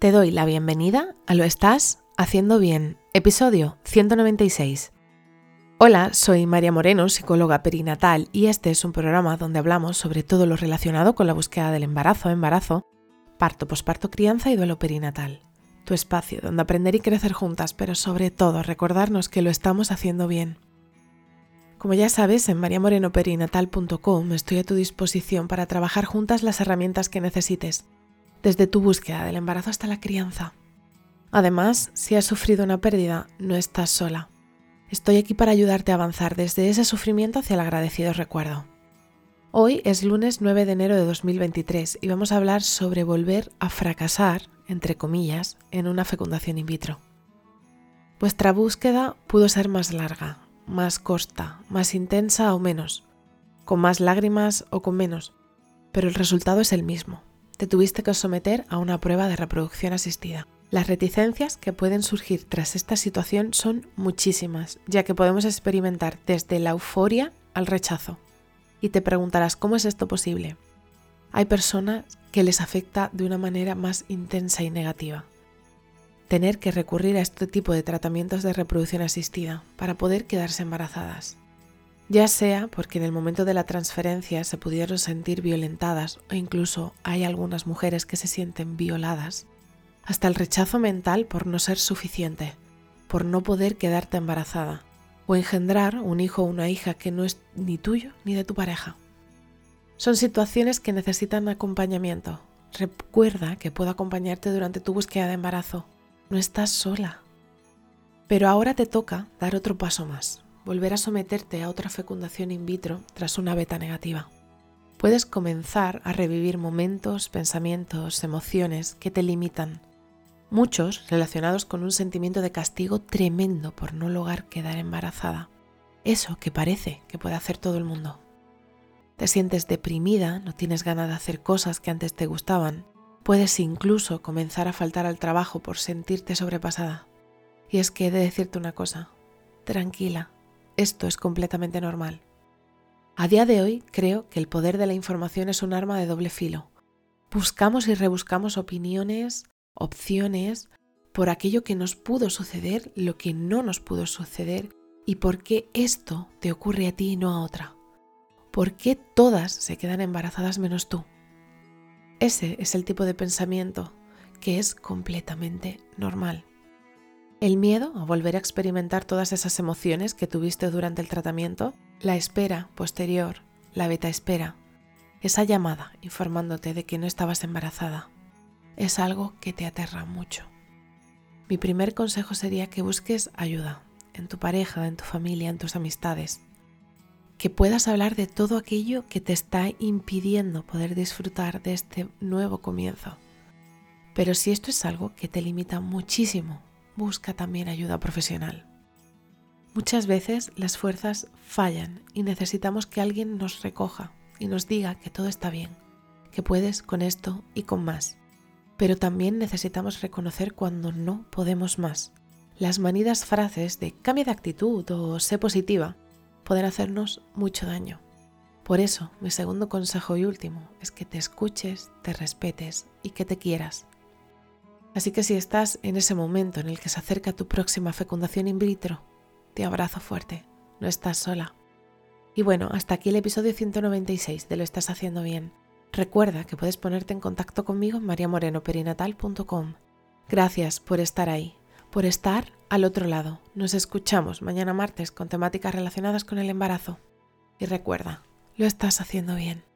Te doy la bienvenida a Lo Estás Haciendo Bien, episodio 196. Hola, soy María Moreno, psicóloga perinatal, y este es un programa donde hablamos sobre todo lo relacionado con la búsqueda del embarazo, embarazo, parto, posparto, crianza y duelo perinatal. Tu espacio donde aprender y crecer juntas, pero sobre todo recordarnos que lo estamos haciendo bien. Como ya sabes, en mariamorenoperinatal.com estoy a tu disposición para trabajar juntas las herramientas que necesites, desde tu búsqueda del embarazo hasta la crianza. Además, si has sufrido una pérdida, no estás sola. Estoy aquí para ayudarte a avanzar desde ese sufrimiento hacia el agradecido recuerdo. Hoy es lunes 9 de enero de 2023 y vamos a hablar sobre volver a fracasar, entre comillas, en una fecundación in vitro. Vuestra búsqueda pudo ser más larga, más corta, más intensa o menos, con más lágrimas o con menos, pero el resultado es el mismo. Te tuviste que someter a una prueba de reproducción asistida. Las reticencias que pueden surgir tras esta situación son muchísimas, ya que podemos experimentar desde la euforia al rechazo. Y te preguntarás, ¿cómo es esto posible? Hay personas que les afecta de una manera más intensa y negativa tener que recurrir a este tipo de tratamientos de reproducción asistida para poder quedarse embarazadas. Ya sea porque en el momento de la transferencia se pudieron sentir violentadas o incluso hay algunas mujeres que se sienten violadas, hasta el rechazo mental por no ser suficiente, por no poder quedarte embarazada o engendrar un hijo o una hija que no es ni tuyo ni de tu pareja. Son situaciones que necesitan acompañamiento. Recuerda que puedo acompañarte durante tu búsqueda de embarazo no estás sola. Pero ahora te toca dar otro paso más, volver a someterte a otra fecundación in vitro tras una beta negativa. Puedes comenzar a revivir momentos, pensamientos, emociones que te limitan, muchos relacionados con un sentimiento de castigo tremendo por no lograr quedar embarazada. Eso que parece que puede hacer todo el mundo. Te sientes deprimida, no tienes ganas de hacer cosas que antes te gustaban, Puedes incluso comenzar a faltar al trabajo por sentirte sobrepasada. Y es que he de decirte una cosa, tranquila, esto es completamente normal. A día de hoy creo que el poder de la información es un arma de doble filo. Buscamos y rebuscamos opiniones, opciones, por aquello que nos pudo suceder, lo que no nos pudo suceder y por qué esto te ocurre a ti y no a otra. ¿Por qué todas se quedan embarazadas menos tú? Ese es el tipo de pensamiento que es completamente normal. El miedo a volver a experimentar todas esas emociones que tuviste durante el tratamiento, la espera posterior, la beta espera, esa llamada informándote de que no estabas embarazada, es algo que te aterra mucho. Mi primer consejo sería que busques ayuda en tu pareja, en tu familia, en tus amistades que puedas hablar de todo aquello que te está impidiendo poder disfrutar de este nuevo comienzo. Pero si esto es algo que te limita muchísimo, busca también ayuda profesional. Muchas veces las fuerzas fallan y necesitamos que alguien nos recoja y nos diga que todo está bien, que puedes con esto y con más. Pero también necesitamos reconocer cuando no podemos más. Las manidas frases de cambia de actitud o sé positiva pueden hacernos mucho daño. Por eso, mi segundo consejo y último es que te escuches, te respetes y que te quieras. Así que si estás en ese momento en el que se acerca tu próxima fecundación in vitro, te abrazo fuerte, no estás sola. Y bueno, hasta aquí el episodio 196 de Lo estás haciendo bien. Recuerda que puedes ponerte en contacto conmigo en mariamorenoperinatal.com. Gracias por estar ahí por estar al otro lado. Nos escuchamos mañana martes con temáticas relacionadas con el embarazo. Y recuerda, lo estás haciendo bien.